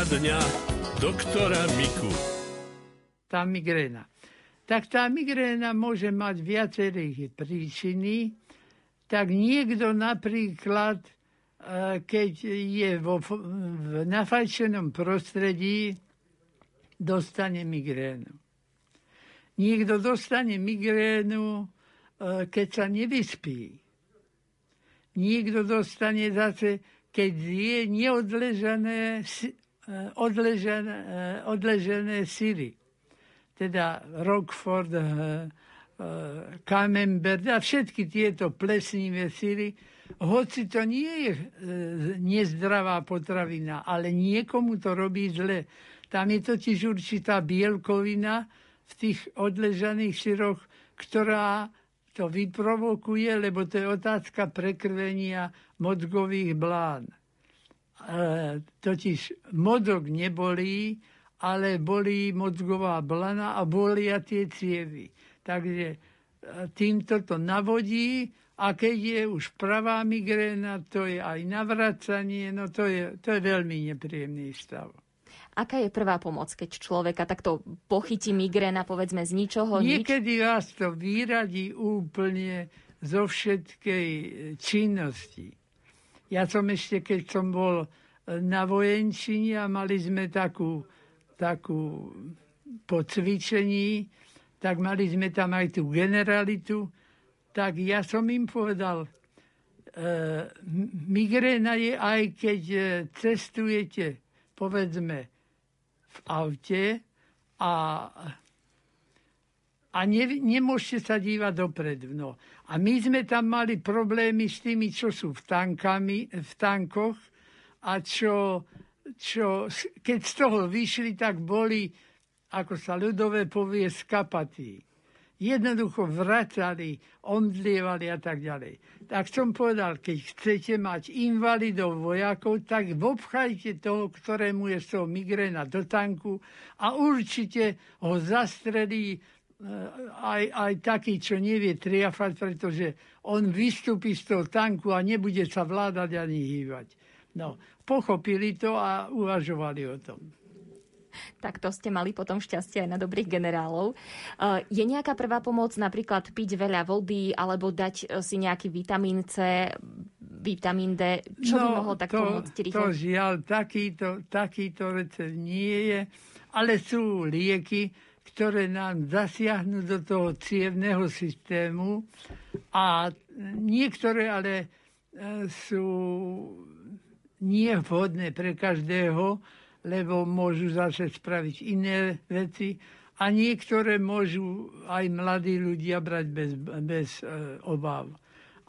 Téma dňa doktora Miku. Tá migréna. Tak tá migréna môže mať viacerých príčiny. Tak niekto napríklad, e, keď je vo, v nafajčenom prostredí, dostane migrénu. Niekto dostane migrénu, e, keď sa nevyspí. Niekto dostane zase, keď je neodležené, odležené, e, odležené síry. Teda Rockford, Camembert a všetky tieto plesnivé síry, hoci to nie je nezdravá potravina, ale niekomu to robí zle. Tam je totiž určitá bielkovina, v tých odležaných syroch, ktorá to vyprovokuje, lebo to je otázka prekrvenia mozgových blán. Totiž mozog nebolí, ale bolí mozgová blana a bolia tie cievy. Takže e, týmto to navodí a keď je už pravá migréna, to je aj navracanie, no to je, to je veľmi nepríjemný stav. Aká je prvá pomoc, keď človeka takto pochytí migréna, povedzme, z ničoho? Niekedy nič? vás to vyradí úplne zo všetkej činnosti. Ja som ešte, keď som bol na vojenčine a mali sme takú, takú po cvičení, tak mali sme tam aj tú generalitu, tak ja som im povedal, e, migréna je aj keď e, cestujete, povedzme, v aute a, a ne, nemôžete sa dívať dopredu. No. A my sme tam mali problémy s tými, čo sú v, tankami, v tankoch a čo, čo, keď z toho vyšli, tak boli, ako sa ľudové povie, skapatí jednoducho vracali, omdlievali a tak ďalej. Tak som povedal, keď chcete mať invalidov vojakov, tak vobchajte toho, ktorému je z toho migréna do tanku a určite ho zastrelí aj, aj taký, čo nevie triafať, pretože on vystúpi z toho tanku a nebude sa vládať ani hývať. No, pochopili to a uvažovali o tom tak to ste mali potom šťastie aj na dobrých generálov. Eh, je nejaká prvá pomoc, napríklad piť veľa vody alebo dať eh, si nejaký vitamín C, vitamín D? Čo no, by mohlo tak to, pomôcť rýchlo? To žiaľ, takýto, takýto recept nie je, ale sú lieky, ktoré nám zasiahnu do toho cievného systému a niektoré ale eh, sú nie vhodné pre každého, lebo môžu zase spraviť iné veci a niektoré môžu aj mladí ľudia brať bez, bez e, obáv.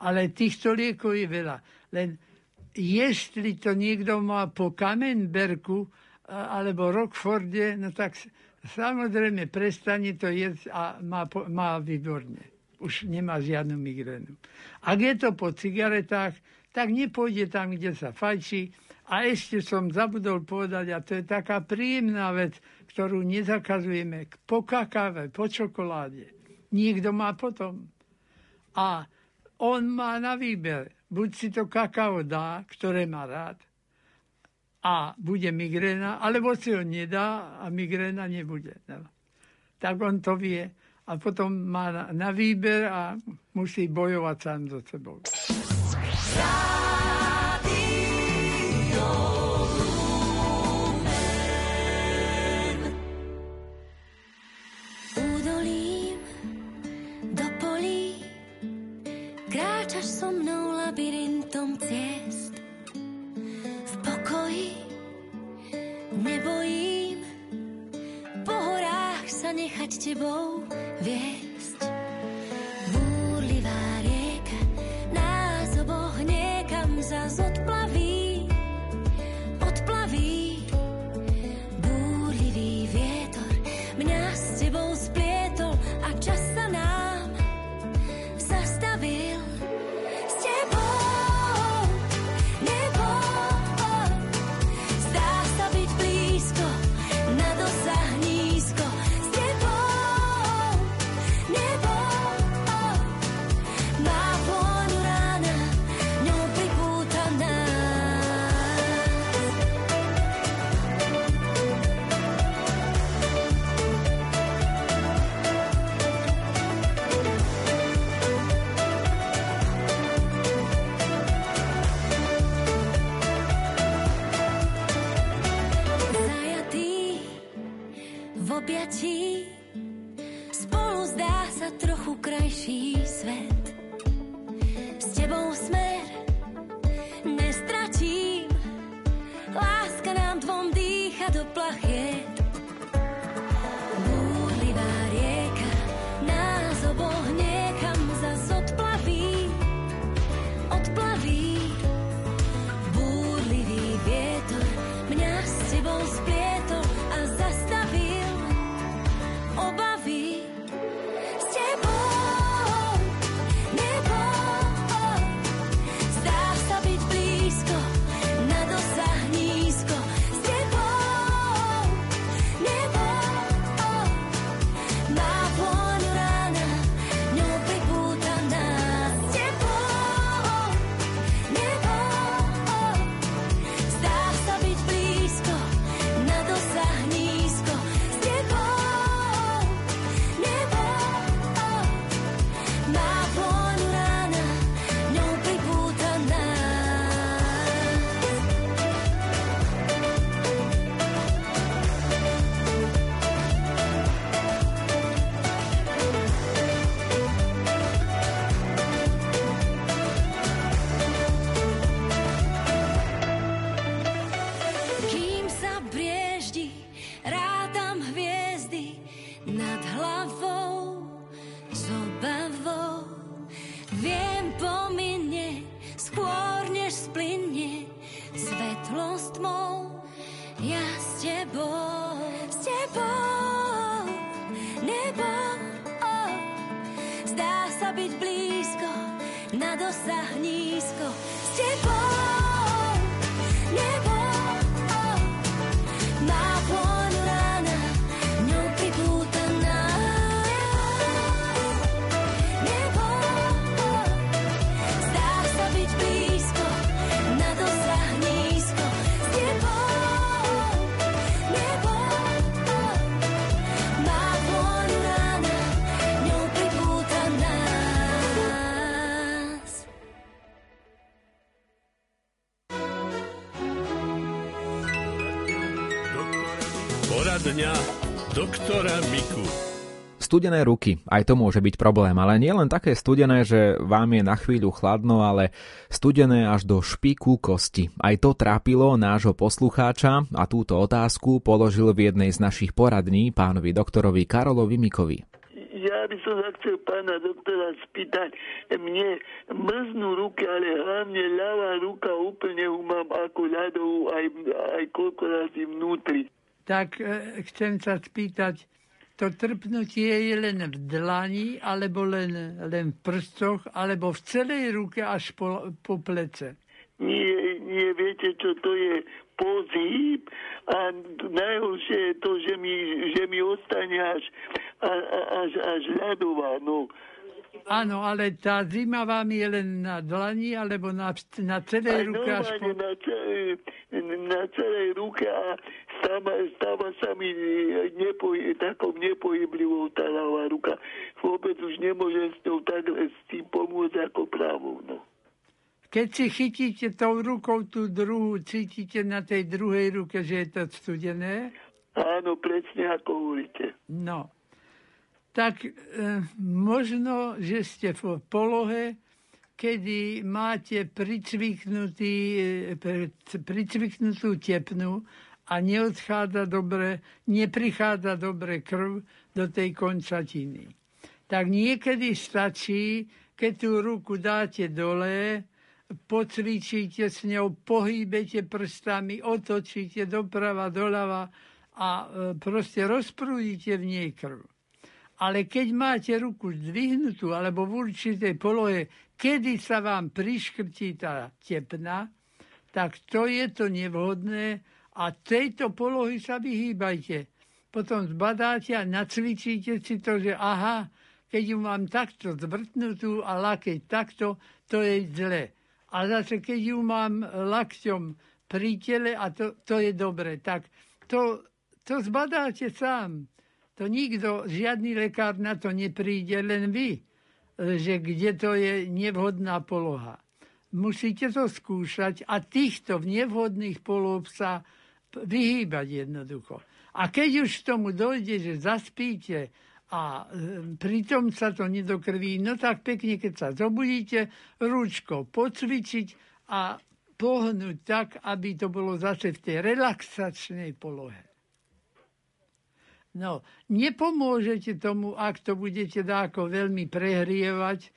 Ale týchto liekov je veľa. Len jestli to niekto má po Kamenberku e, alebo Rockforde, no tak samozrejme prestane to jesť a má, má výborne. Už nemá žiadnu migrénu. Ak je to po cigaretách, tak nepôjde tam, kde sa fajčí, a ešte som zabudol povedať, a to je taká príjemná vec, ktorú nezakazujeme, po kakáve, po čokoláde. Niekto má potom. A on má na výber, buď si to kakao dá, ktoré má rád, a bude migréna, alebo si ho nedá a migréna nebude. No. Tak on to vie a potom má na, výber a musí bojovať sám so sebou. Sa nechať tebou viesť. Nestratí. Spolu zdá sa trochu krajší svet. Ja s tebou, s tebou, nebo oh, zdá sa byť blízko, na dosah doktora Miku. Studené ruky, aj to môže byť problém, ale nie len také studené, že vám je na chvíľu chladno, ale studené až do špiku kosti. Aj to trápilo nášho poslucháča a túto otázku položil v jednej z našich poradní pánovi doktorovi Karolovi Mikovi. Ja by som sa chcel pána doktora spýtať. Mne mrznú ruky, ale hlavne ľavá ruka úplne ju mám ako ľadovú aj, aj koľko razy vnútri. Tak e, chcem sa spýtať, to trpnutie je len v dlani, alebo len, len v prstoch, alebo v celej ruke až po, po plece. Nie, nie viete, čo to je pozýb a najhoršie je to, že mi, že mi ostane až, až, až ľadová. No. Áno, ale tá zima vám je len na dlani, alebo na, na Aj celej ruke až po... na, celej, na celej ruke a stáva, stáva sa mi nepohy, takou nepohyblivou tá ľavá ruka. Vôbec už nemôžem s ňou tak s tým pomôcť ako pravou. No. Keď si chytíte tou rukou tú druhú, cítite na tej druhej ruke, že je to studené? Áno, presne ako hovoríte. No. Tak e, možno, že ste v polohe, kedy máte pricviknutý, e, pricviknutú tepnu a neodchádza dobre, neprichádza dobre krv do tej končatiny. Tak niekedy stačí, keď tú ruku dáte dole, pocvičíte s ňou, pohýbete prstami, otočíte doprava, doľava a e, proste rozprúdite v nej krv. Ale keď máte ruku zdvihnutú alebo v určitej polohe, kedy sa vám priškrtí tá tepna, tak to je to nevhodné a tejto polohy sa vyhýbajte. Potom zbadáte a nacvičíte si to, že aha, keď ju mám takto zvrtnutú a lakeť takto, to je zle. A zase, keď ju mám lakťom pri tele a to, to je dobre, tak to, to zbadáte sám. To nikto, žiadny lekár na to nepríde, len vy, že kde to je nevhodná poloha. Musíte to skúšať a týchto nevhodných polôb sa vyhýbať jednoducho. A keď už k tomu dojde, že zaspíte a e, pritom sa to nedokrví, no tak pekne, keď sa zobudíte, rúčko pocvičiť a pohnúť tak, aby to bolo zase v tej relaxačnej polohe. No, nepomôžete tomu, ak to budete dáko veľmi prehrievať,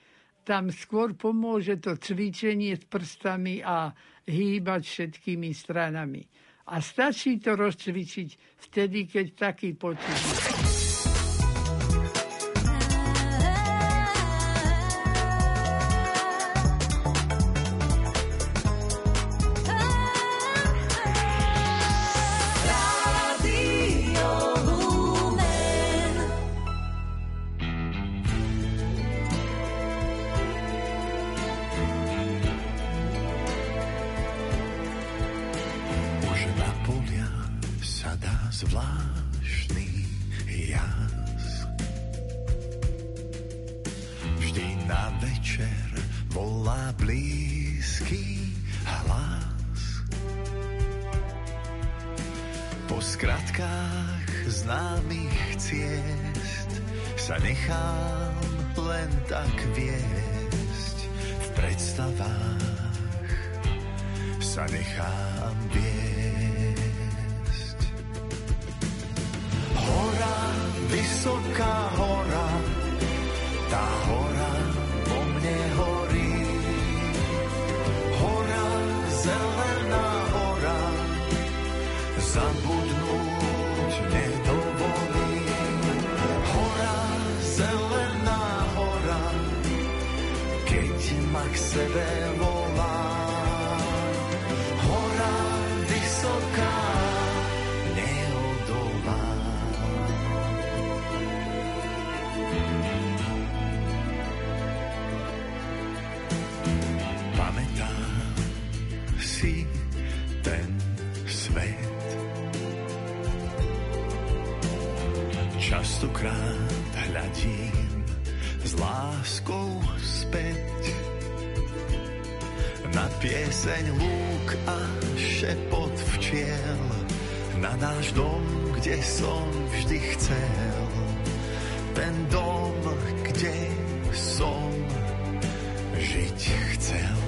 tam skôr pomôže to cvičenie s prstami a hýbať všetkými stranami. A stačí to rozcvičiť vtedy, keď taký pocit. Pieseň lúk a šepot včiel Na náš dom, kde som vždy chcel. Ten dom, kde som žiť chcel.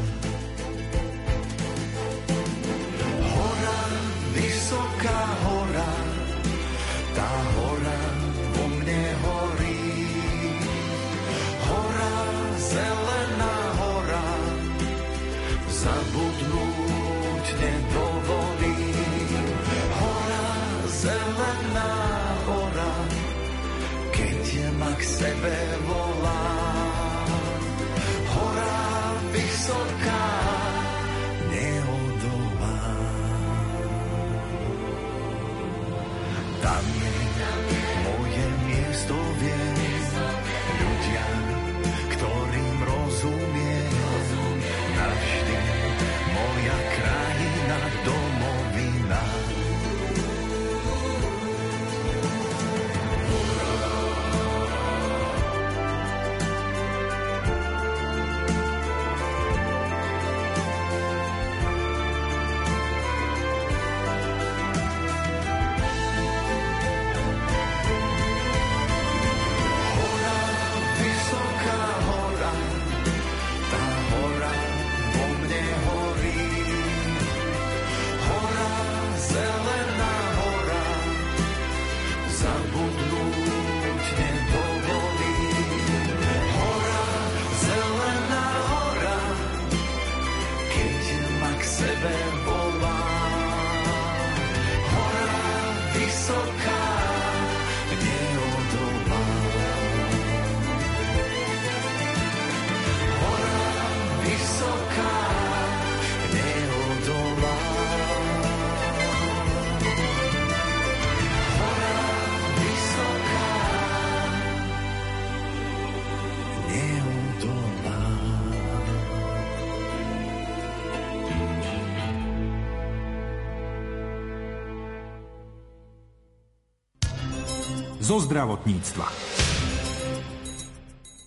Zo zdravotníctva.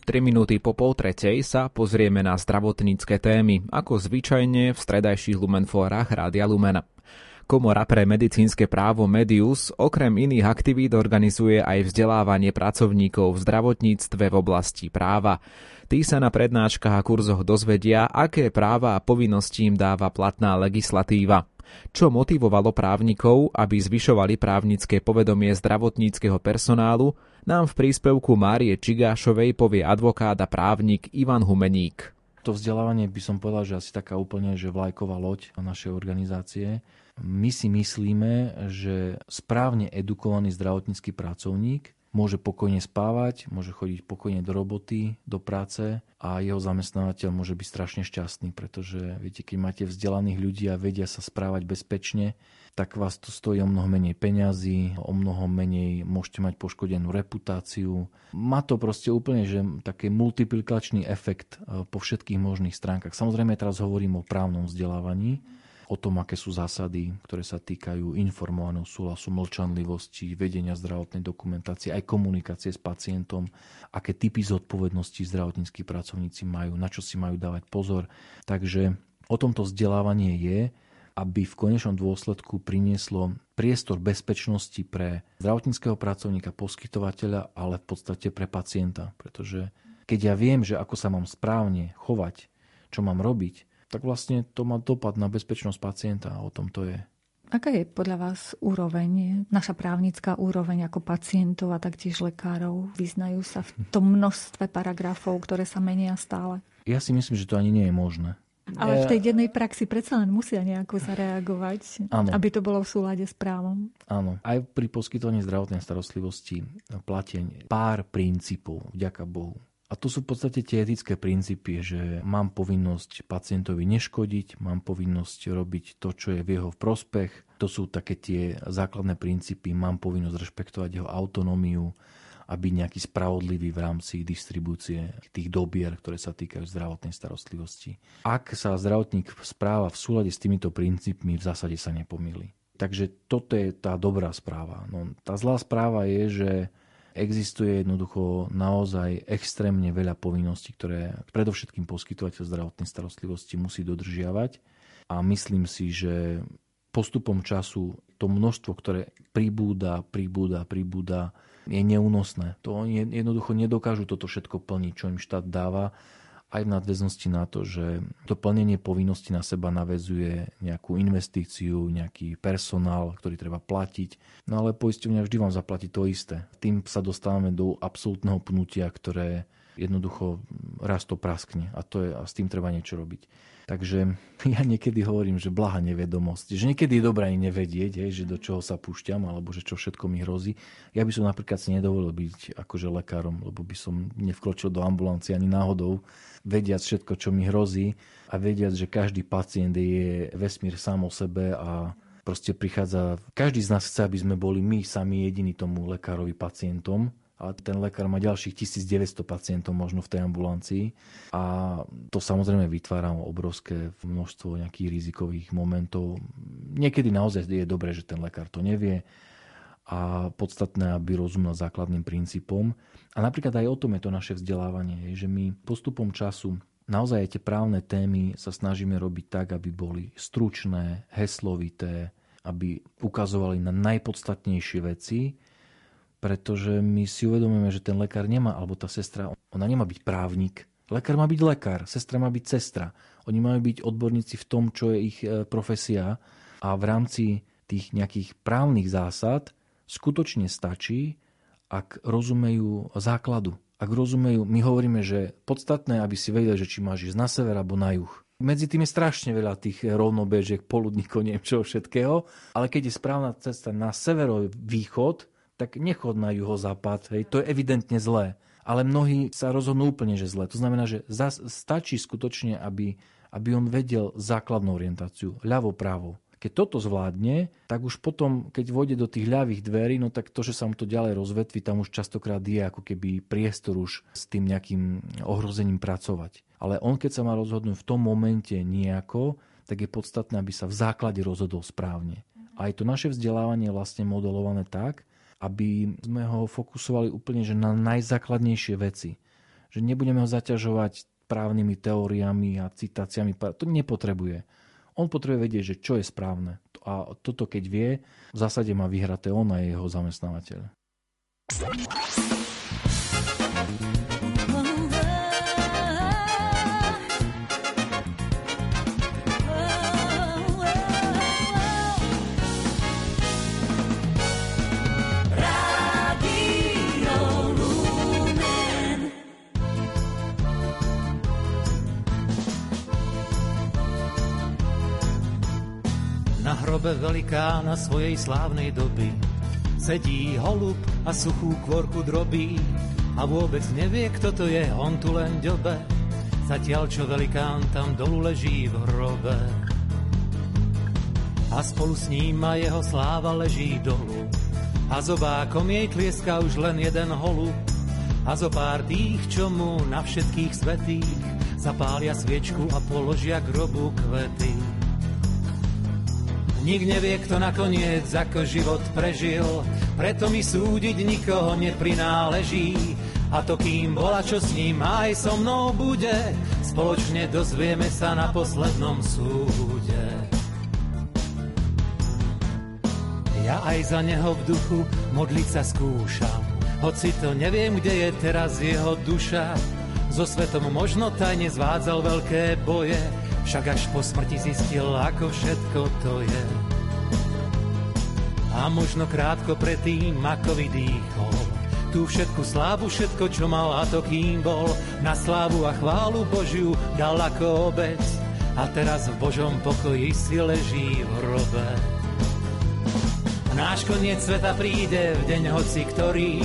3 minúty po pol tretej sa pozrieme na zdravotnícke témy, ako zvyčajne v stredajších Lumenfórach Rádia Lumen. Komora pre medicínske právo Medius okrem iných aktivít organizuje aj vzdelávanie pracovníkov v zdravotníctve v oblasti práva. Tí sa na prednáškach a kurzoch dozvedia, aké práva a povinnosti im dáva platná legislatíva. Čo motivovalo právnikov, aby zvyšovali právnické povedomie zdravotníckého personálu, nám v príspevku Márie Čigášovej povie advokát a právnik Ivan Humeník. To vzdelávanie by som povedal, že asi taká úplne že vlajková loď našej organizácie. My si myslíme, že správne edukovaný zdravotnícky pracovník môže pokojne spávať, môže chodiť pokojne do roboty, do práce a jeho zamestnávateľ môže byť strašne šťastný, pretože viete, keď máte vzdelaných ľudí a vedia sa správať bezpečne, tak vás to stojí o mnoho menej peňazí, o mnoho menej môžete mať poškodenú reputáciu. Má to proste úplne že taký multiplikačný efekt e, po všetkých možných stránkach. Samozrejme teraz hovorím o právnom vzdelávaní, o tom, aké sú zásady, ktoré sa týkajú informovaného súhlasu, mlčanlivosti, vedenia zdravotnej dokumentácie, aj komunikácie s pacientom, aké typy zodpovednosti zdravotníckí pracovníci majú, na čo si majú dávať pozor. Takže o tomto vzdelávanie je aby v konečnom dôsledku prinieslo priestor bezpečnosti pre zdravotníckého pracovníka, poskytovateľa, ale v podstate pre pacienta. Pretože keď ja viem, že ako sa mám správne chovať, čo mám robiť, tak vlastne to má dopad na bezpečnosť pacienta a o tom to je. Aká je podľa vás úroveň, naša právnická úroveň ako pacientov a taktiež lekárov? Vyznajú sa v tom množstve paragrafov, ktoré sa menia stále? Ja si myslím, že to ani nie je možné. Ale v tej dennej praxi predsa len musia nejako zareagovať, ano. aby to bolo v súlade s právom. Áno. Aj pri poskytovaní zdravotnej starostlivosti platí pár princípov, vďaka Bohu. A to sú v podstate tie etické princípy, že mám povinnosť pacientovi neškodiť, mám povinnosť robiť to, čo je v jeho prospech. To sú také tie základné princípy, mám povinnosť rešpektovať jeho autonómiu, a byť nejaký spravodlivý v rámci distribúcie tých dobier, ktoré sa týkajú zdravotnej starostlivosti. Ak sa zdravotník správa v súlade s týmito princípmi, v zásade sa nepomýli. Takže toto je tá dobrá správa. No, tá zlá správa je, že existuje jednoducho naozaj extrémne veľa povinností, ktoré predovšetkým poskytovateľ zdravotnej starostlivosti musí dodržiavať. A myslím si, že postupom času to množstvo, ktoré pribúda, pribúda, pribúda, je neúnosné. To oni jednoducho nedokážu toto všetko plniť, čo im štát dáva aj v nadväznosti na to, že to plnenie povinnosti na seba navezuje nejakú investíciu, nejaký personál, ktorý treba platiť. No ale poisťovňa vždy vám zaplatí to isté. Tým sa dostávame do absolútneho pnutia, ktoré jednoducho raz to praskne a, to je, a s tým treba niečo robiť. Takže ja niekedy hovorím, že blaha nevedomosť. Že niekedy je dobré aj nevedieť, hej, že do čoho sa púšťam, alebo že čo všetko mi hrozí. Ja by som napríklad si nedovolil byť akože lekárom, lebo by som nevkročil do ambulancie ani náhodou, vediac všetko, čo mi hrozí a vediac, že každý pacient je vesmír sám o sebe a proste prichádza... Každý z nás chce, aby sme boli my sami jediní tomu lekárovi pacientom a ten lekár má ďalších 1900 pacientov možno v tej ambulancii a to samozrejme vytvára obrovské množstvo nejakých rizikových momentov. Niekedy naozaj je dobré, že ten lekár to nevie a podstatné, aby rozumel základným princípom. A napríklad aj o tom je to naše vzdelávanie, že my postupom času naozaj tie právne témy sa snažíme robiť tak, aby boli stručné, heslovité, aby ukazovali na najpodstatnejšie veci, pretože my si uvedomujeme, že ten lekár nemá, alebo tá sestra, ona nemá byť právnik. Lekár má byť lekár, sestra má byť sestra. Oni majú byť odborníci v tom, čo je ich e, profesia a v rámci tých nejakých právnych zásad skutočne stačí, ak rozumejú základu. Ak rozumejú, my hovoríme, že podstatné, aby si vedeli, že či máš ísť na sever alebo na juh. Medzi tým je strašne veľa tých rovnobežiek, poludníkov, neviem čo všetkého, ale keď je správna cesta na severovýchod, tak nechod na juhozápad, hej, to je evidentne zlé. Ale mnohí sa rozhodnú úplne, že zlé. To znamená, že zas, stačí skutočne, aby, aby on vedel základnú orientáciu, ľavo-právo. Keď toto zvládne, tak už potom, keď vôjde do tých ľavých dverí, no tak to, že sa mu to ďalej rozvetví, tam už častokrát je ako keby priestor už s tým nejakým ohrozením pracovať. Ale on, keď sa má rozhodnúť v tom momente nejako, tak je podstatné, aby sa v základe rozhodol správne. A aj to naše vzdelávanie vlastne modelované tak, aby sme ho fokusovali úplne že na najzákladnejšie veci. Že nebudeme ho zaťažovať právnymi teóriami a citáciami. To nepotrebuje. On potrebuje vedieť, že čo je správne. a toto keď vie, v zásade má vyhraté on a jeho zamestnávateľ. Hrobe velikána svojej slávnej doby. Sedí holub a suchú kvorku drobí a vôbec nevie, kto to je, on tu len ďobe. Zatiaľ, čo velikán tam dolu leží v hrobe. A spolu s ním a jeho sláva leží dolu. A zobákom jej tlieska už len jeden holub. A zo pár tých, čo mu na všetkých svetých zapália sviečku a položia grobu kvety. Nik nevie, kto nakoniec ako život prežil, preto mi súdiť nikoho neprináleží. A to kým bola, čo s ním aj so mnou bude, spoločne dozvieme sa na poslednom súde. Ja aj za neho v duchu modliť sa skúšam, hoci to neviem, kde je teraz jeho duša. So svetom možno tajne zvádzal veľké boje, však až po smrti zistil, ako všetko to je. A možno krátko predtým, ako vydýchol, tú všetku slávu, všetko, čo mal a to kým bol, na slávu a chválu Božiu dal ako obec. A teraz v Božom pokoji si leží v hrobe. Náš koniec sveta príde v deň hoci ktorý,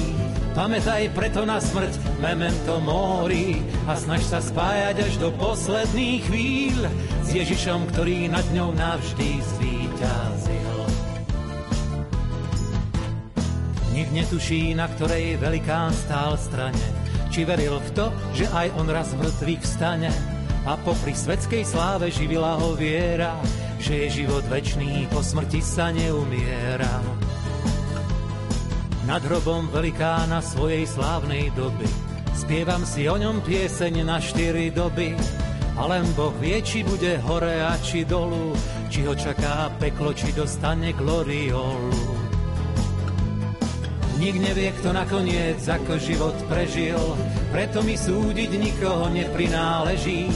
Pamätaj preto na smrť, memento mori a snaž sa spájať až do posledných chvíľ s Ježišom, ktorý nad ňou navždy zvíťazil. Nik netuší, na ktorej velikán stál strane, či veril v to, že aj on raz mŕtvych vstane a popri svetskej sláve živila ho viera, že je život večný, po smrti sa neumiera nad hrobom velikána svojej slávnej doby. Spievam si o ňom pieseň na štyri doby, a len Boh vie, či bude hore a či dolu, či ho čaká peklo, či dostane gloriolu. Nik nevie, kto nakoniec ako život prežil, preto mi súdiť nikoho neprináleží.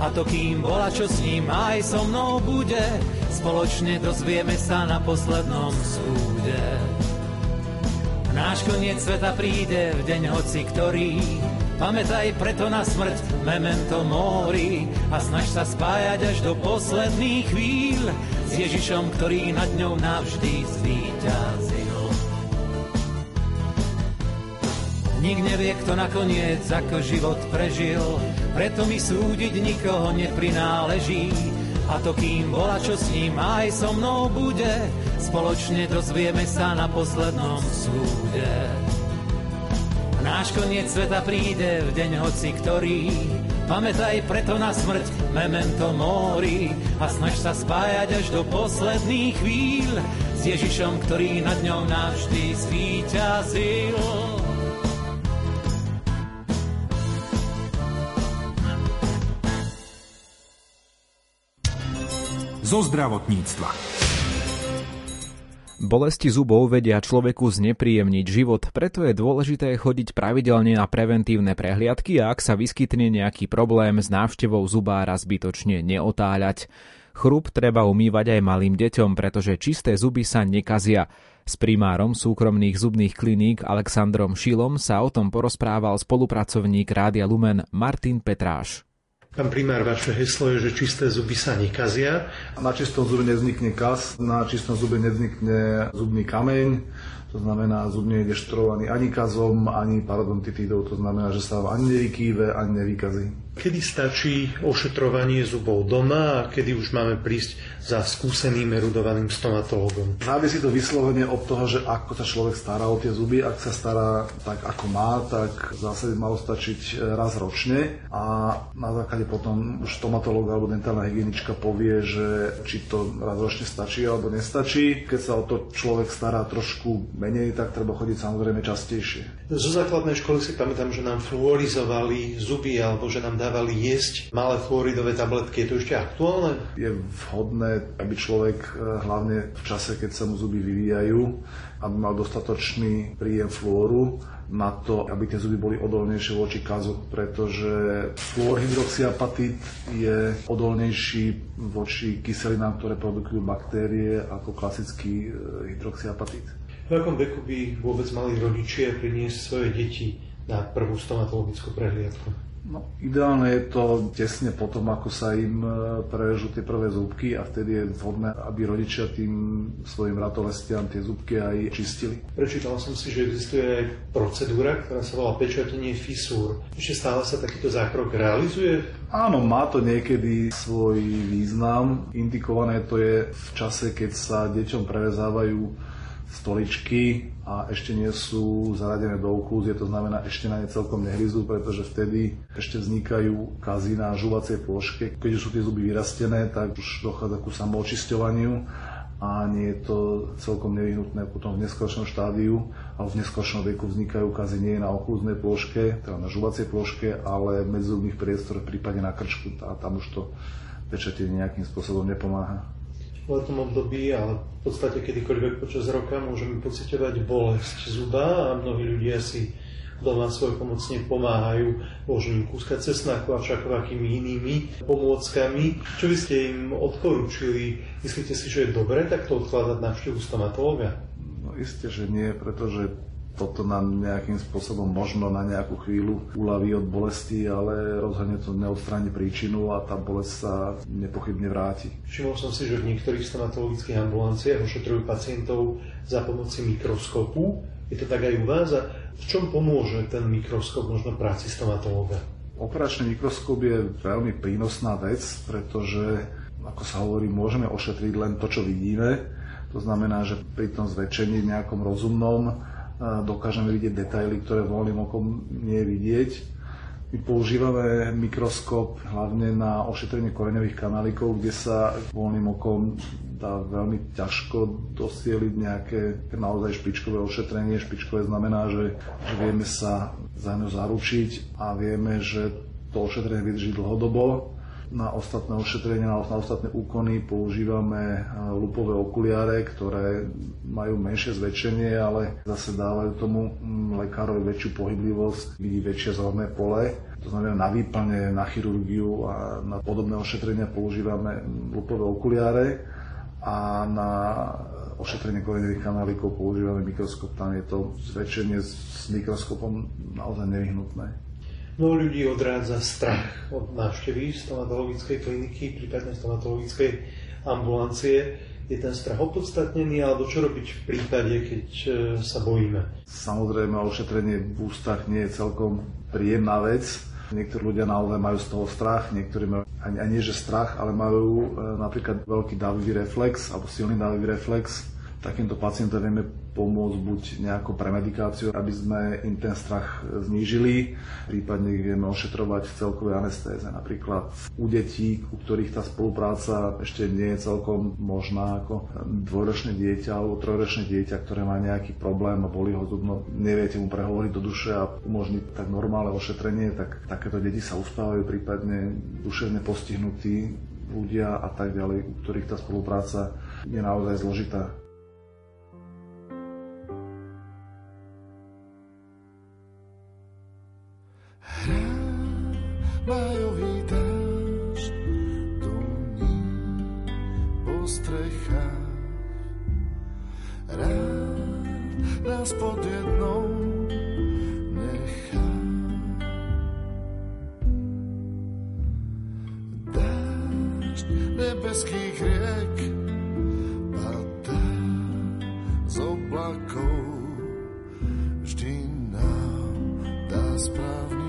A to kým bola, čo s ním aj so mnou bude, spoločne dozvieme sa na poslednom súde. Náš koniec sveta príde v deň hoci ktorý. Pamätaj preto na smrť, memento mori a snaž sa spájať až do posledných chvíľ s Ježišom, ktorý nad ňou navždy zvíťazil. Nik nevie, kto nakoniec ako život prežil, preto mi súdiť nikoho neprináleží. A to kým bola, čo s ním aj so mnou bude, spoločne dozvieme sa na poslednom súde. Náš koniec sveta príde v deň hoci ktorý, pamätaj preto na smrť, memento mori a snaž sa spájať až do posledných chvíľ s Ježišom, ktorý nad ňou navždy zvíťazil. Zo zdravotníctva. Bolesti zubov vedia človeku znepríjemniť život, preto je dôležité chodiť pravidelne na preventívne prehliadky a ak sa vyskytne nejaký problém s návštevou zubára zbytočne neotáľať. Chrup treba umývať aj malým deťom, pretože čisté zuby sa nekazia. S primárom súkromných zubných kliník Alexandrom Šilom sa o tom porozprával spolupracovník Rádia Lumen Martin Petráš. Pán primár, vaše heslo je, že čisté zuby sa nekazia. Na čistom zube nevznikne kas, na čistom zube nevznikne zubný kameň, to znamená, zub nie je deštrovaný ani kazom, ani parodontitídou, to znamená, že sa ani nevykýve, ani nevykazí. Kedy stačí ošetrovanie zubov doma a kedy už máme prísť za skúseným erudovaným stomatologom? Závisí to vyslovene od toho, že ako sa človek stará o tie zuby. Ak sa stará tak, ako má, tak v zásade malo stačiť raz ročne a na základe potom už stomatolog alebo dentálna hygienička povie, že či to raz ročne stačí alebo nestačí. Keď sa o to človek stará trošku menej, tak treba chodiť samozrejme častejšie. Zo základnej školy si pamätám, že nám fluorizovali zuby alebo že nám dávali jesť malé fluoridové tabletky. Je to ešte aktuálne? Je vhodné, aby človek e, hlavne v čase, keď sa mu zuby vyvíjajú, aby mal dostatočný príjem flóru na to, aby tie zuby boli odolnejšie voči kazu, pretože fluorhydroxyapatit je odolnejší voči kyselinám, ktoré produkujú baktérie ako klasický e, hydroxyapatit. V akom veku by vôbec mali rodičia priniesť svoje deti na prvú stomatologickú prehliadku? No, ideálne je to tesne potom, ako sa im e, prerežú tie prvé zúbky a vtedy je vhodné, aby rodičia tým svojim ratolestiam tie zúbky aj čistili. Prečítal som si, že existuje aj procedúra, ktorá sa volá pečatenie fisúr. Ešte stále sa takýto zákrok realizuje? Áno, má to niekedy svoj význam. Indikované to je v čase, keď sa deťom prerezávajú stoličky a ešte nie sú zaradené do oklúzie, to znamená ešte na ne celkom nehryzú, pretože vtedy ešte vznikajú kazy na žuvacej ploške. Keď už sú tie zuby vyrastené, tak už dochádza ku samoočisťovaniu a nie je to celkom nevyhnutné potom v neskôršom štádiu a v neskôršom veku vznikajú kazy nie na oklúznej ploške, teda na žuvacej ploške, ale v medzizubných priestoroch, prípadne na krčku a tam už to pečatenie nejakým spôsobom nepomáha letnom období, ale v podstate kedykoľvek počas roka môžeme pocitovať bolesť zuba a mnohí ľudia si doma svoj pomocne pomáhajú vložením kúska cesnaku a všakovakými inými pomôckami. Čo by ste im odporúčili? Myslíte si, že je dobré takto odkladať návštevu stomatológa? No isté, že nie, pretože toto nám nejakým spôsobom možno na nejakú chvíľu uľaví od bolesti, ale rozhodne to neodstráni príčinu a tá bolesť sa nepochybne vráti. Všimol som si, že v niektorých stomatologických ambulanciách ošetrujú pacientov za pomoci mikroskopu. Je to tak aj u vás? A v čom pomôže ten mikroskop možno práci stomatológa? Operačný mikroskop je veľmi prínosná vec, pretože, ako sa hovorí, môžeme ošetriť len to, čo vidíme. To znamená, že pri tom zväčšení nejakom rozumnom dokážeme vidieť detaily, ktoré voľným okom nie je vidieť. My používame mikroskop hlavne na ošetrenie koreňových kanálikov, kde sa voľným okom dá veľmi ťažko dosieliť nejaké naozaj špičkové ošetrenie. Špičkové znamená, že, že vieme sa za ňo zaručiť a vieme, že to ošetrenie vydrží dlhodobo na ostatné ošetrenia, na ostatné úkony používame lupové okuliare, ktoré majú menšie zväčšenie, ale zase dávajú tomu mm, lekárovi väčšiu pohyblivosť, vidí väčšie zorné pole. To znamená na výplne, na chirurgiu a na podobné ošetrenia používame lupové okuliare a na ošetrenie koreňových kanálikov používame mikroskop. Tam je to zväčšenie s mikroskopom naozaj nevyhnutné. Mnoho ľudí odrádza strach od návštevy stomatologickej kliniky, prípadne stomatologickej ambulancie. Je ten strach opodstatnený, alebo čo robiť v prípade, keď e, sa bojíme? Samozrejme, ošetrenie v ústach nie je celkom príjemná vec. Niektorí ľudia naozaj majú z toho strach, niektorí majú ani, ani nie že strach, ale majú e, napríklad veľký dávivý reflex alebo silný dávivý reflex takýmto pacientom vieme pomôcť buď nejakou premedikáciou, aby sme im ten strach znížili, prípadne vieme ošetrovať v celkovej anestéze. Napríklad u detí, u ktorých tá spolupráca ešte nie je celkom možná, ako dvojročné dieťa alebo trojročné dieťa, ktoré má nejaký problém a boli ho zubno, neviete mu prehovoriť do duše a umožniť tak normálne ošetrenie, tak takéto deti sa uspávajú, prípadne duševne postihnutí ľudia a tak ďalej, u ktorých tá spolupráca je naozaj zložitá. Majový dážď duní po strechách. Rád nás pod jednou nechá. Dážď nebeských riek padá z oblakov vždy nám dá správny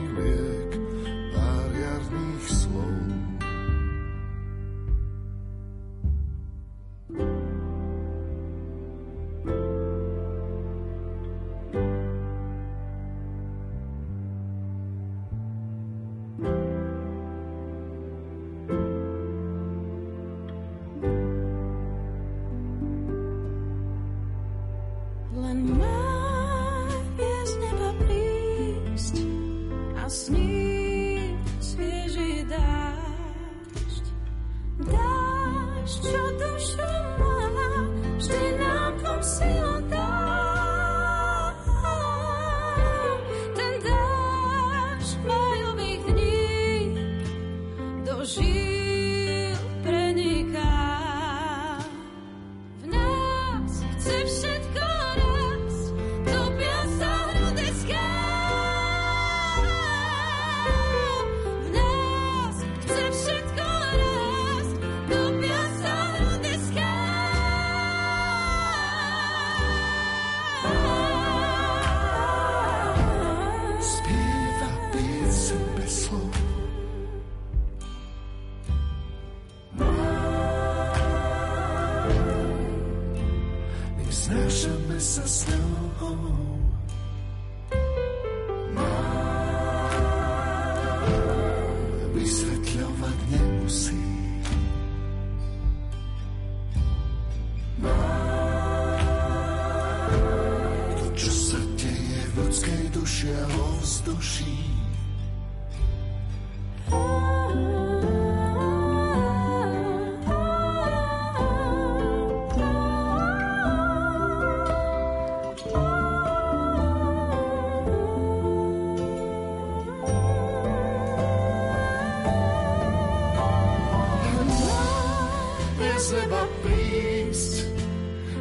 neba prísť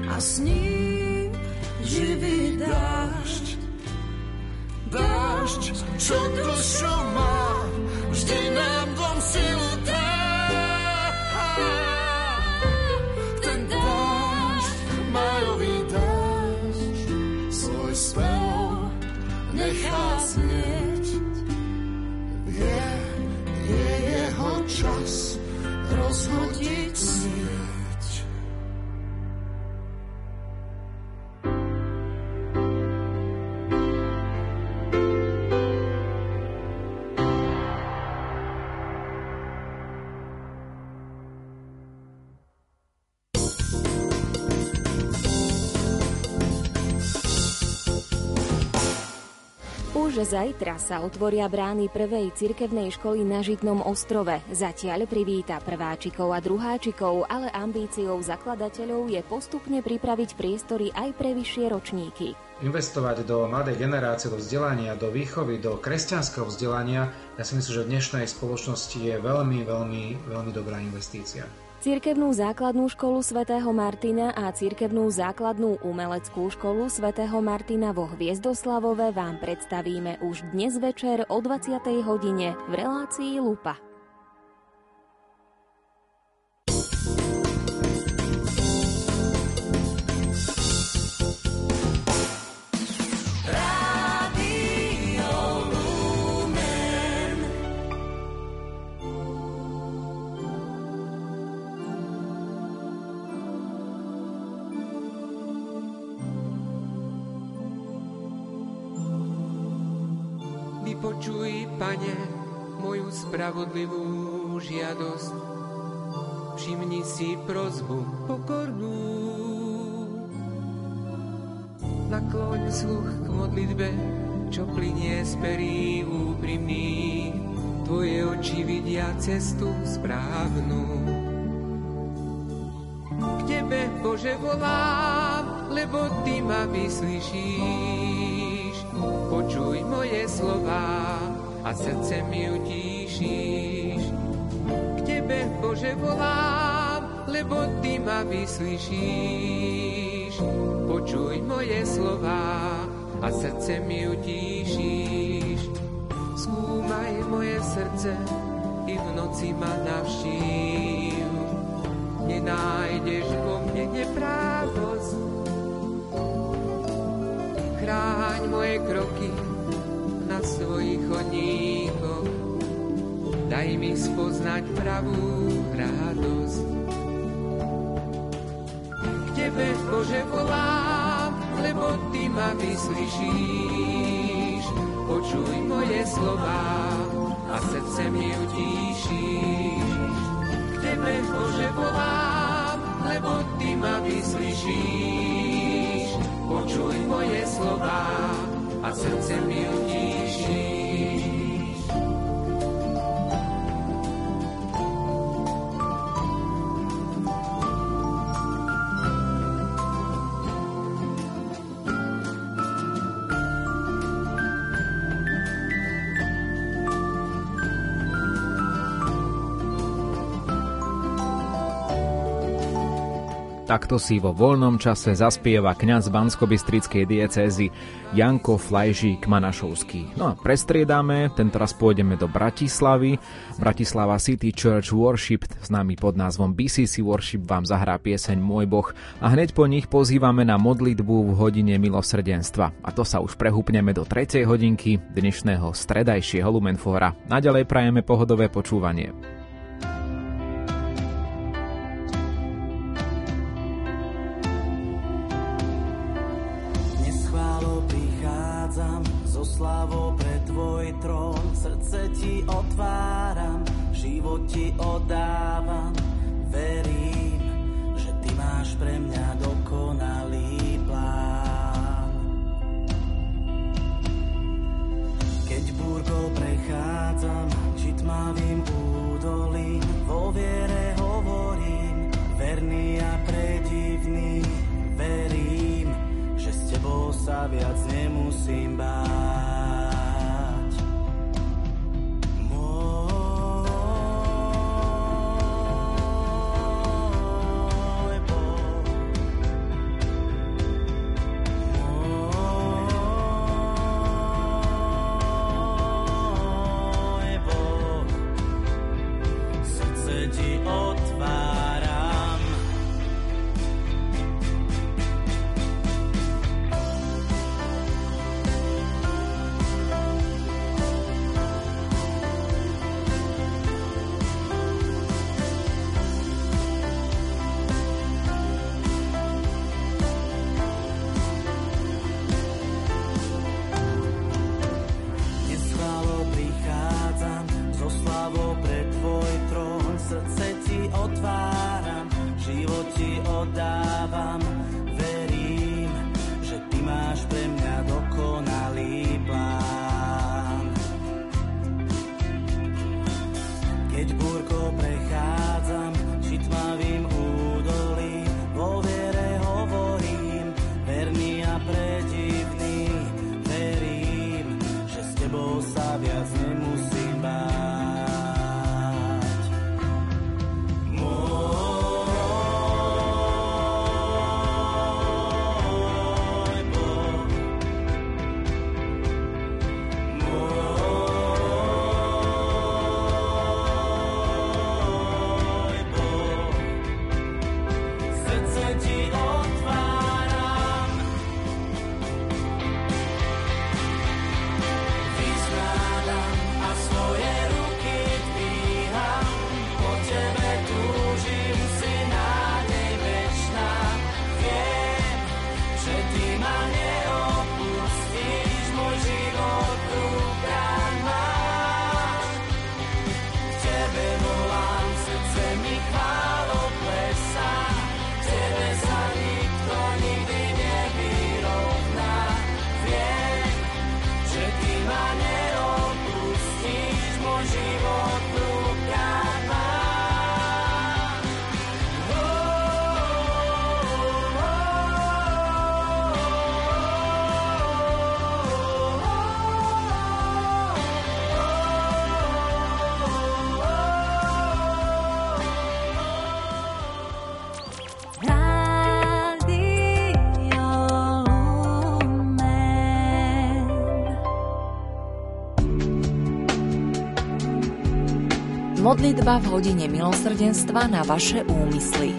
a s ním živý dážď. dážď, čo dušu zajtra sa otvoria brány prvej cirkevnej školy na Žitnom ostrove. Zatiaľ privíta prváčikov a druháčikov, ale ambíciou zakladateľov je postupne pripraviť priestory aj pre vyššie ročníky. Investovať do mladej generácie, do vzdelania, do výchovy, do kresťanského vzdelania, ja si myslím, že v dnešnej spoločnosti je veľmi, veľmi, veľmi dobrá investícia. Cirkevnú základnú školu svätého Martina a cirkevnú základnú umeleckú školu svätého Martina vo Hviezdoslavove vám predstavíme už dnes večer o 20. hodine v relácii Lupa. Vypočuj, pane, moju spravodlivú žiadosť. Všimni si prozbu pokornú. Nakloň sluch k modlitbe, čo plinie z perí úprimný. Tvoje oči vidia cestu správnu. K tebe, Bože, volám, lebo Ty ma vyslyšíš. Počuj moje slova a srdce mi utíšíš. K Tebe, Bože, volám, lebo Ty ma vyslyšíš. Počuj moje slova a srdce mi utíšíš. Skúmaj moje srdce i v noci ma navštív. Nenájdeš vo mne neprávosť, chráň moje kroky na svojich chodníkoch. Daj mi spoznať pravú radosť. K Tebe, Bože, volám, lebo Ty ma vyslyšíš. Počuj moje slova a srdce mi utíšíš. K Tebe, Bože, volám, lebo Ty ma vyslyšíš. Počuj moje slova a srdce mi utíšíš. Takto si vo voľnom čase zaspieva kňaz Bansko-Bystrickej diecézy Janko Flajžík Manašovský. No a prestriedame, tentoraz pôjdeme do Bratislavy. Bratislava City Church Worship s nami pod názvom BCC Worship vám zahrá pieseň Môj Boh a hneď po nich pozývame na modlitbu v hodine milosrdenstva. A to sa už prehúpneme do 3. hodinky dnešného stredajšieho Lumenfóra. Naďalej prajeme pohodové počúvanie. Prechádzam, či tmavým údolím, vo viere hovorím, verný a predivný, verím, že s tebou sa viac nemusím báť. Modlitba v hodine milosrdenstva na vaše úmysly.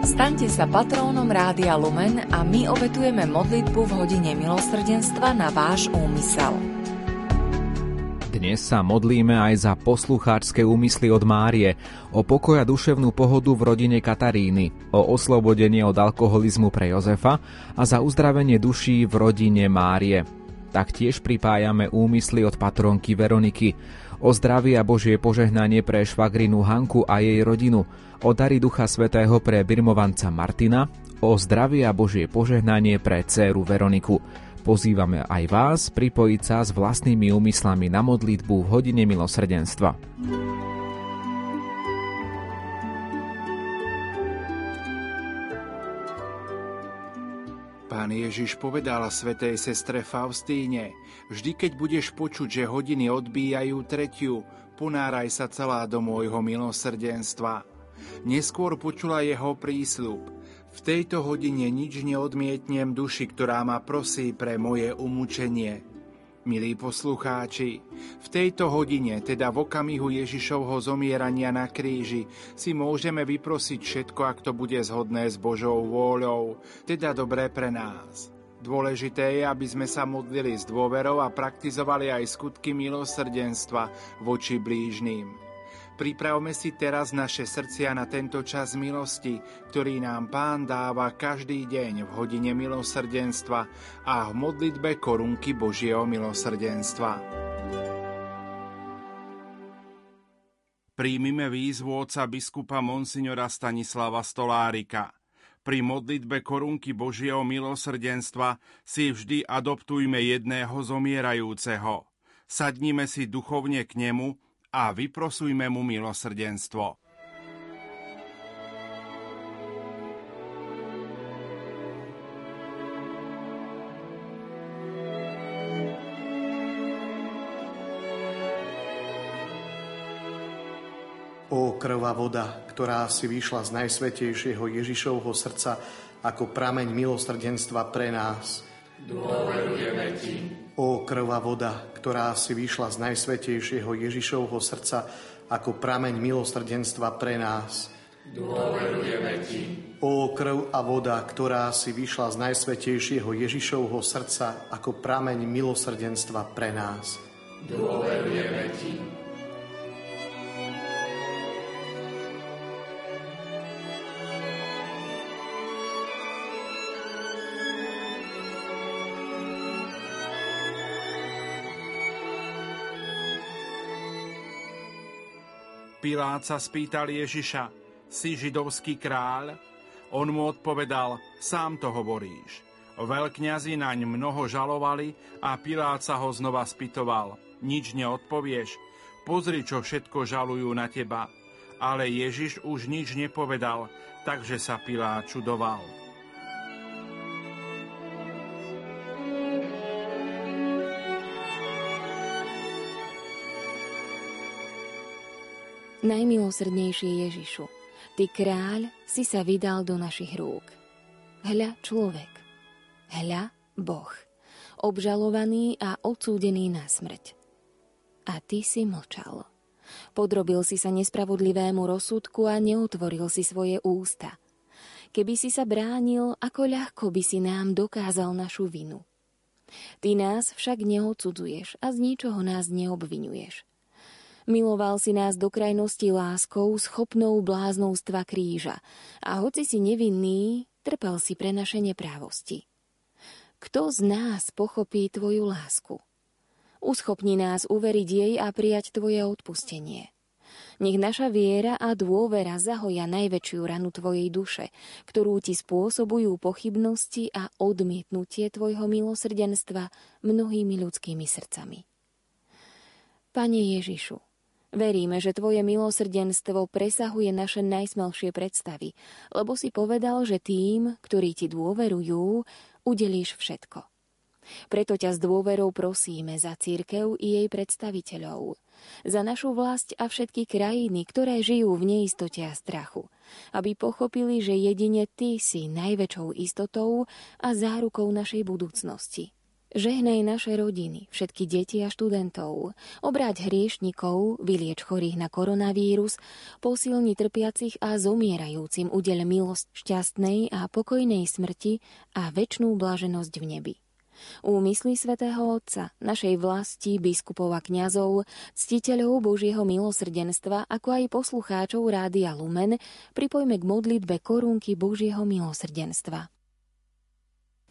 Staňte sa patrónom Rádia Lumen a my obetujeme modlitbu v hodine milosrdenstva na váš úmysel. Dnes sa modlíme aj za poslucháčske úmysly od Márie, o pokoja duševnú pohodu v rodine Kataríny, o oslobodenie od alkoholizmu pre Jozefa a za uzdravenie duší v rodine Márie. Taktiež pripájame úmysly od patronky Veroniky, o zdravie a Božie požehnanie pre švagrinu Hanku a jej rodinu, o dary Ducha Svetého pre birmovanca Martina, o zdravie a Božie požehnanie pre dceru Veroniku. Pozývame aj vás pripojiť sa s vlastnými úmyslami na modlitbu v hodine milosrdenstva. Pán Ježiš povedal svetej sestre Faustíne, vždy keď budeš počuť, že hodiny odbíjajú tretiu, ponáraj sa celá do môjho milosrdenstva. Neskôr počula jeho prísľub. V tejto hodine nič neodmietnem duši, ktorá ma prosí pre moje umúčenie. Milí poslucháči, v tejto hodine, teda v okamihu Ježišovho zomierania na kríži, si môžeme vyprosiť všetko, ak to bude zhodné s Božou vôľou, teda dobré pre nás. Dôležité je, aby sme sa modlili s dôverou a praktizovali aj skutky milosrdenstva voči blížným. Pripravme si teraz naše srdcia na tento čas milosti, ktorý nám Pán dáva každý deň v hodine milosrdenstva a v modlitbe korunky Božieho milosrdenstva. Príjmime výzvu oca biskupa Monsignora Stanislava Stolárika. Pri modlitbe korunky Božieho milosrdenstva si vždy adoptujme jedného zomierajúceho. Sadnime si duchovne k nemu a vyprosujme mu milosrdenstvo. Krvá voda, ktorá si vyšla z najsvetejšieho Ježišovho srdca ako prameň milosrdenstva pre nás. Dôverujeme Ti. O krvá voda, ktorá si vyšla z najsvetejšieho Ježišovho srdca ako prameň milosrdenstva pre nás. Dôverujeme Ti. O krv a voda, ktorá si vyšla z najsvetejšieho Ježišovho srdca ako prameň milosrdenstva pre nás. Dôverujeme Ti. Pilát sa spýtal Ježiša, si židovský kráľ? On mu odpovedal, sám to hovoríš. Veľkňazi naň mnoho žalovali a Pilát sa ho znova spýtoval, nič neodpovieš? Pozri, čo všetko žalujú na teba. Ale Ježiš už nič nepovedal, takže sa Pilát čudoval. Najmilosrdnejší Ježišu, Ty kráľ si sa vydal do našich rúk. Hľa človek, hľa Boh, obžalovaný a odsúdený na smrť. A Ty si mlčal. Podrobil si sa nespravodlivému rozsudku a neotvoril si svoje ústa. Keby si sa bránil, ako ľahko by si nám dokázal našu vinu. Ty nás však neodsudzuješ a z ničoho nás neobvinuješ. Miloval si nás do krajnosti láskou, schopnou bláznovstva kríža. A hoci si nevinný, trpel si pre naše neprávosti. Kto z nás pochopí tvoju lásku? Uschopni nás uveriť jej a prijať tvoje odpustenie. Nech naša viera a dôvera zahoja najväčšiu ranu tvojej duše, ktorú ti spôsobujú pochybnosti a odmietnutie tvojho milosrdenstva mnohými ľudskými srdcami. Pane Ježišu, Veríme, že Tvoje milosrdenstvo presahuje naše najsmelšie predstavy, lebo si povedal, že tým, ktorí Ti dôverujú, udelíš všetko. Preto ťa s dôverou prosíme za církev i jej predstaviteľov, za našu vlast a všetky krajiny, ktoré žijú v neistote a strachu, aby pochopili, že jedine Ty si najväčšou istotou a zárukou našej budúcnosti. Žehnaj naše rodiny, všetky deti a študentov, obráť hriešnikov, vylieč chorých na koronavírus, posilni trpiacich a zomierajúcim udel milosť šťastnej a pokojnej smrti a väčšnú blaženosť v nebi. Úmysly svätého Otca, našej vlasti, biskupov a kňazov, ctiteľov Božieho milosrdenstva, ako aj poslucháčov Rádia Lumen, pripojme k modlitbe korunky Božieho milosrdenstva.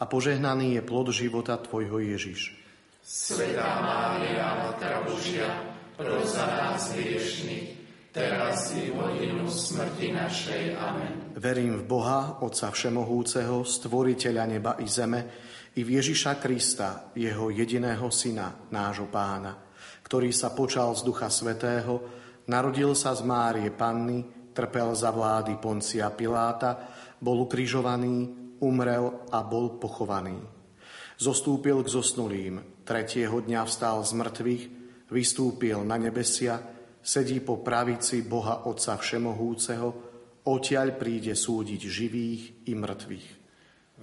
a požehnaný je plod života Tvojho Ježiš. Svetá Mária, Matka Božia, pros za nás hriešných, teraz i v hodinu smrti našej. Amen. Verím v Boha, Otca Všemohúceho, Stvoriteľa neba i zeme, i v Ježiša Krista, Jeho jediného Syna, nášho Pána, ktorý sa počal z Ducha Svetého, narodil sa z Márie Panny, trpel za vlády Poncia Piláta, bol ukrižovaný, umrel a bol pochovaný. Zostúpil k zosnulým, tretieho dňa vstal z mŕtvych, vystúpil na nebesia, sedí po pravici Boha Otca Všemohúceho, odtiaľ príde súdiť živých i mŕtvych.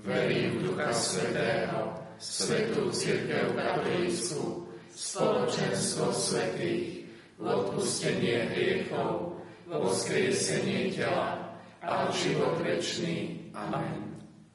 Verím Ducha Svetého, Svetú Církev Katolícku, spoločenstvo svetých, v odpustenie hriechov, v voskriesenie tela a život večný. Amen.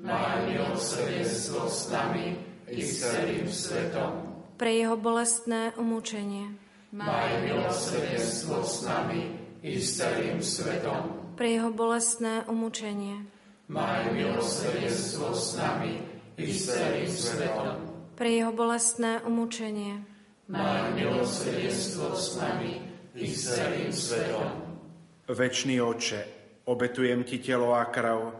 Maj milosrdenstvo s nami i s celým svetom. Pre Jeho bolestné umúčenie. Maj milosrdenstvo s nami i s celým svetom. Pre Jeho bolestné umúčenie. Maj milosrdenstvo s nami i s celým svetom. Pre Jeho bolestné umúčenie. Maj milosrdenstvo s nami i s celým svetom. Večný Oče, obetujem Ti telo a krv,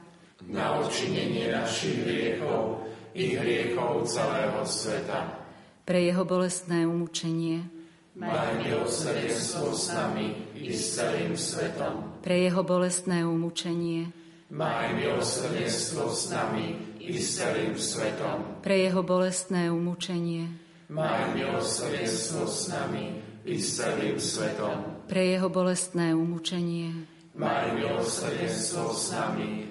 na odčinenie našich hriechov i hriechov celého sveta. pre jeho bolestné umúčenie, Maj milosrdenstvo s nami i s celým svetom. pre jeho bolestné umúčenie, Maj milosrdenstvo s nami i s celým svetom. pre jeho bolestné umúčenie, Maj milosrdenstvo s nami i s celým svetom. pre jeho bolestné umúčenie, Maj milosrdenstvo s nami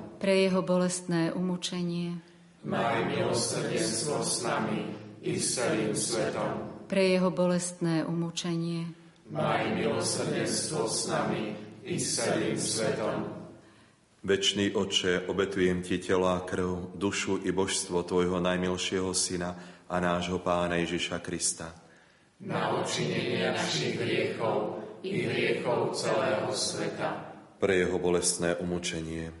Pre jeho bolestné umúčenie, Maj milosrdenstvo s nami i s celým svetom. pre jeho bolestné umúčenie, Maj milosrdenstvo s nami i s celým svetom. Večný Oče, obetujem Ti telo a krv, dušu i božstvo Tvojho najmilšieho Syna a nášho Pána Ježiša Krista. Na odčinenie našich hriechov i hriechov celého sveta. Pre Jeho bolestné umúčenie.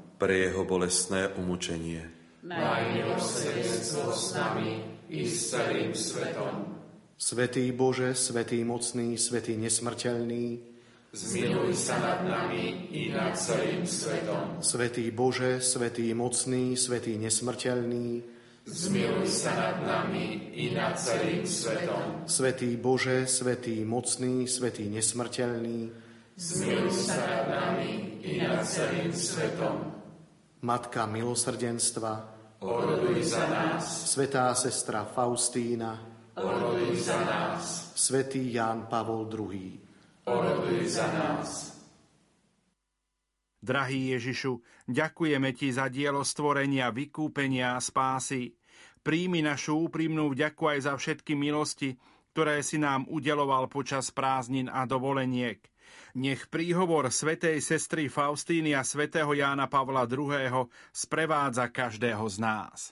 Pre Jeho bolestné umúčenie. Maj milosrdenstvo s nami i s celým svetom. Svetý Bože, Svetý mocný, Svetý nesmrteľný, Zmiluj sa nad nami i nad celým svetom. Svetý Bože, Svetý mocný, Svetý nesmrteľný, Zmiluj sa nad nami i nad celým svetom. Svetý Bože, Svetý mocný, Svetý nesmrteľný, Zmiluj sa nad nami i nad celým svetom. Matka milosrdenstva, Oroduj za nás. Svetá sestra Faustína, Oroduj za nás. Svetý Ján Pavol II. Oroduj za nás. Drahý Ježišu, ďakujeme Ti za dielo stvorenia, vykúpenia a spásy. Príjmi našu úprimnú vďaku aj za všetky milosti, ktoré si nám udeloval počas prázdnin a dovoleniek. Nech príhovor svätej sestry Faustíny a svätého Jána Pavla II. sprevádza každého z nás.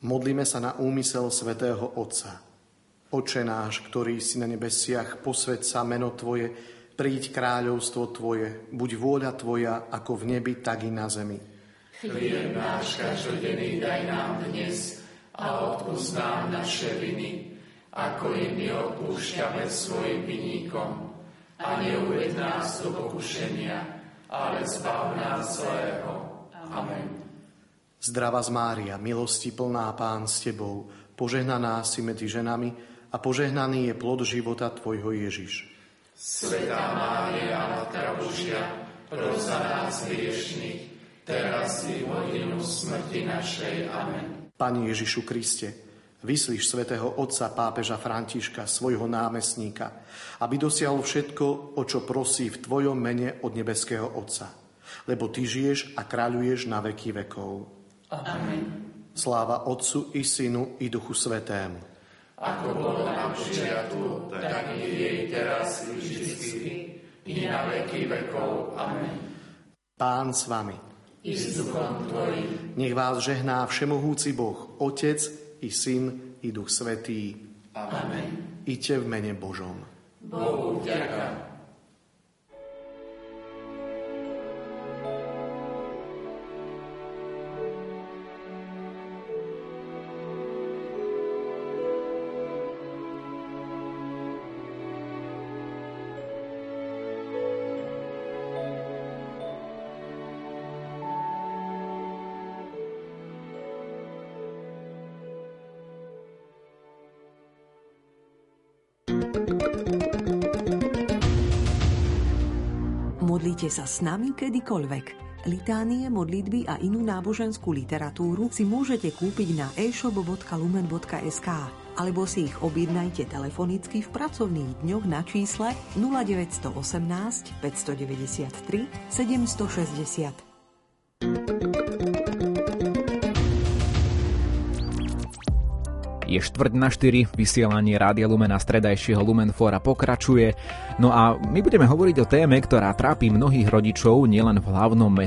Modlíme sa na úmysel svätého Otca. Oče náš, ktorý si na nebesiach, posved sa meno Tvoje, príď kráľovstvo Tvoje, buď vôľa Tvoja ako v nebi, tak i na zemi. Chlieb náš každodenný daj nám dnes a odpúsť nám naše viny, ako i my odpúšťame svojim vinníkom. A neuved nás do pokušenia, ale zbav nás zlého. Amen. Zdrava z Mária, milosti plná Pán s Tebou, požehnaná si medzi ženami a požehnaný je plod života Tvojho Ježiš. Svetá Mária, Matka Božia, pros za nás hriešných, teraz i v hodinu smrti našej. Amen. Pani Ježišu Kriste, vyslíš svätého Otca pápeža Františka, svojho námestníka, aby dosiahol všetko, o čo prosí v Tvojom mene od nebeského Otca. Lebo Ty žiješ a kráľuješ na veky vekov. Amen. Sláva Otcu i Synu i Duchu Svetému. Ako bolo na počiatku, tak i jej teraz i vždycky, i na veky vekov. Amen. Pán s vami. I s duchom Tvojim. Nech vás žehná všemohúci Boh, Otec i Syn i Duch Svetý. Amen. Iďte v mene Božom. Bohu vďaka. Modlite sa s nami kedykoľvek. Litánie, modlitby a inú náboženskú literatúru si môžete kúpiť na e-shop.lumen.sk alebo si ich objednajte telefonicky v pracovných dňoch na čísle 0918 593 760. Je štvrť na 4, vysielanie Rádia Lumena stredajšieho Lumenfora pokračuje. No a my budeme hovoriť o téme, ktorá trápi mnohých rodičov nielen v hlavnom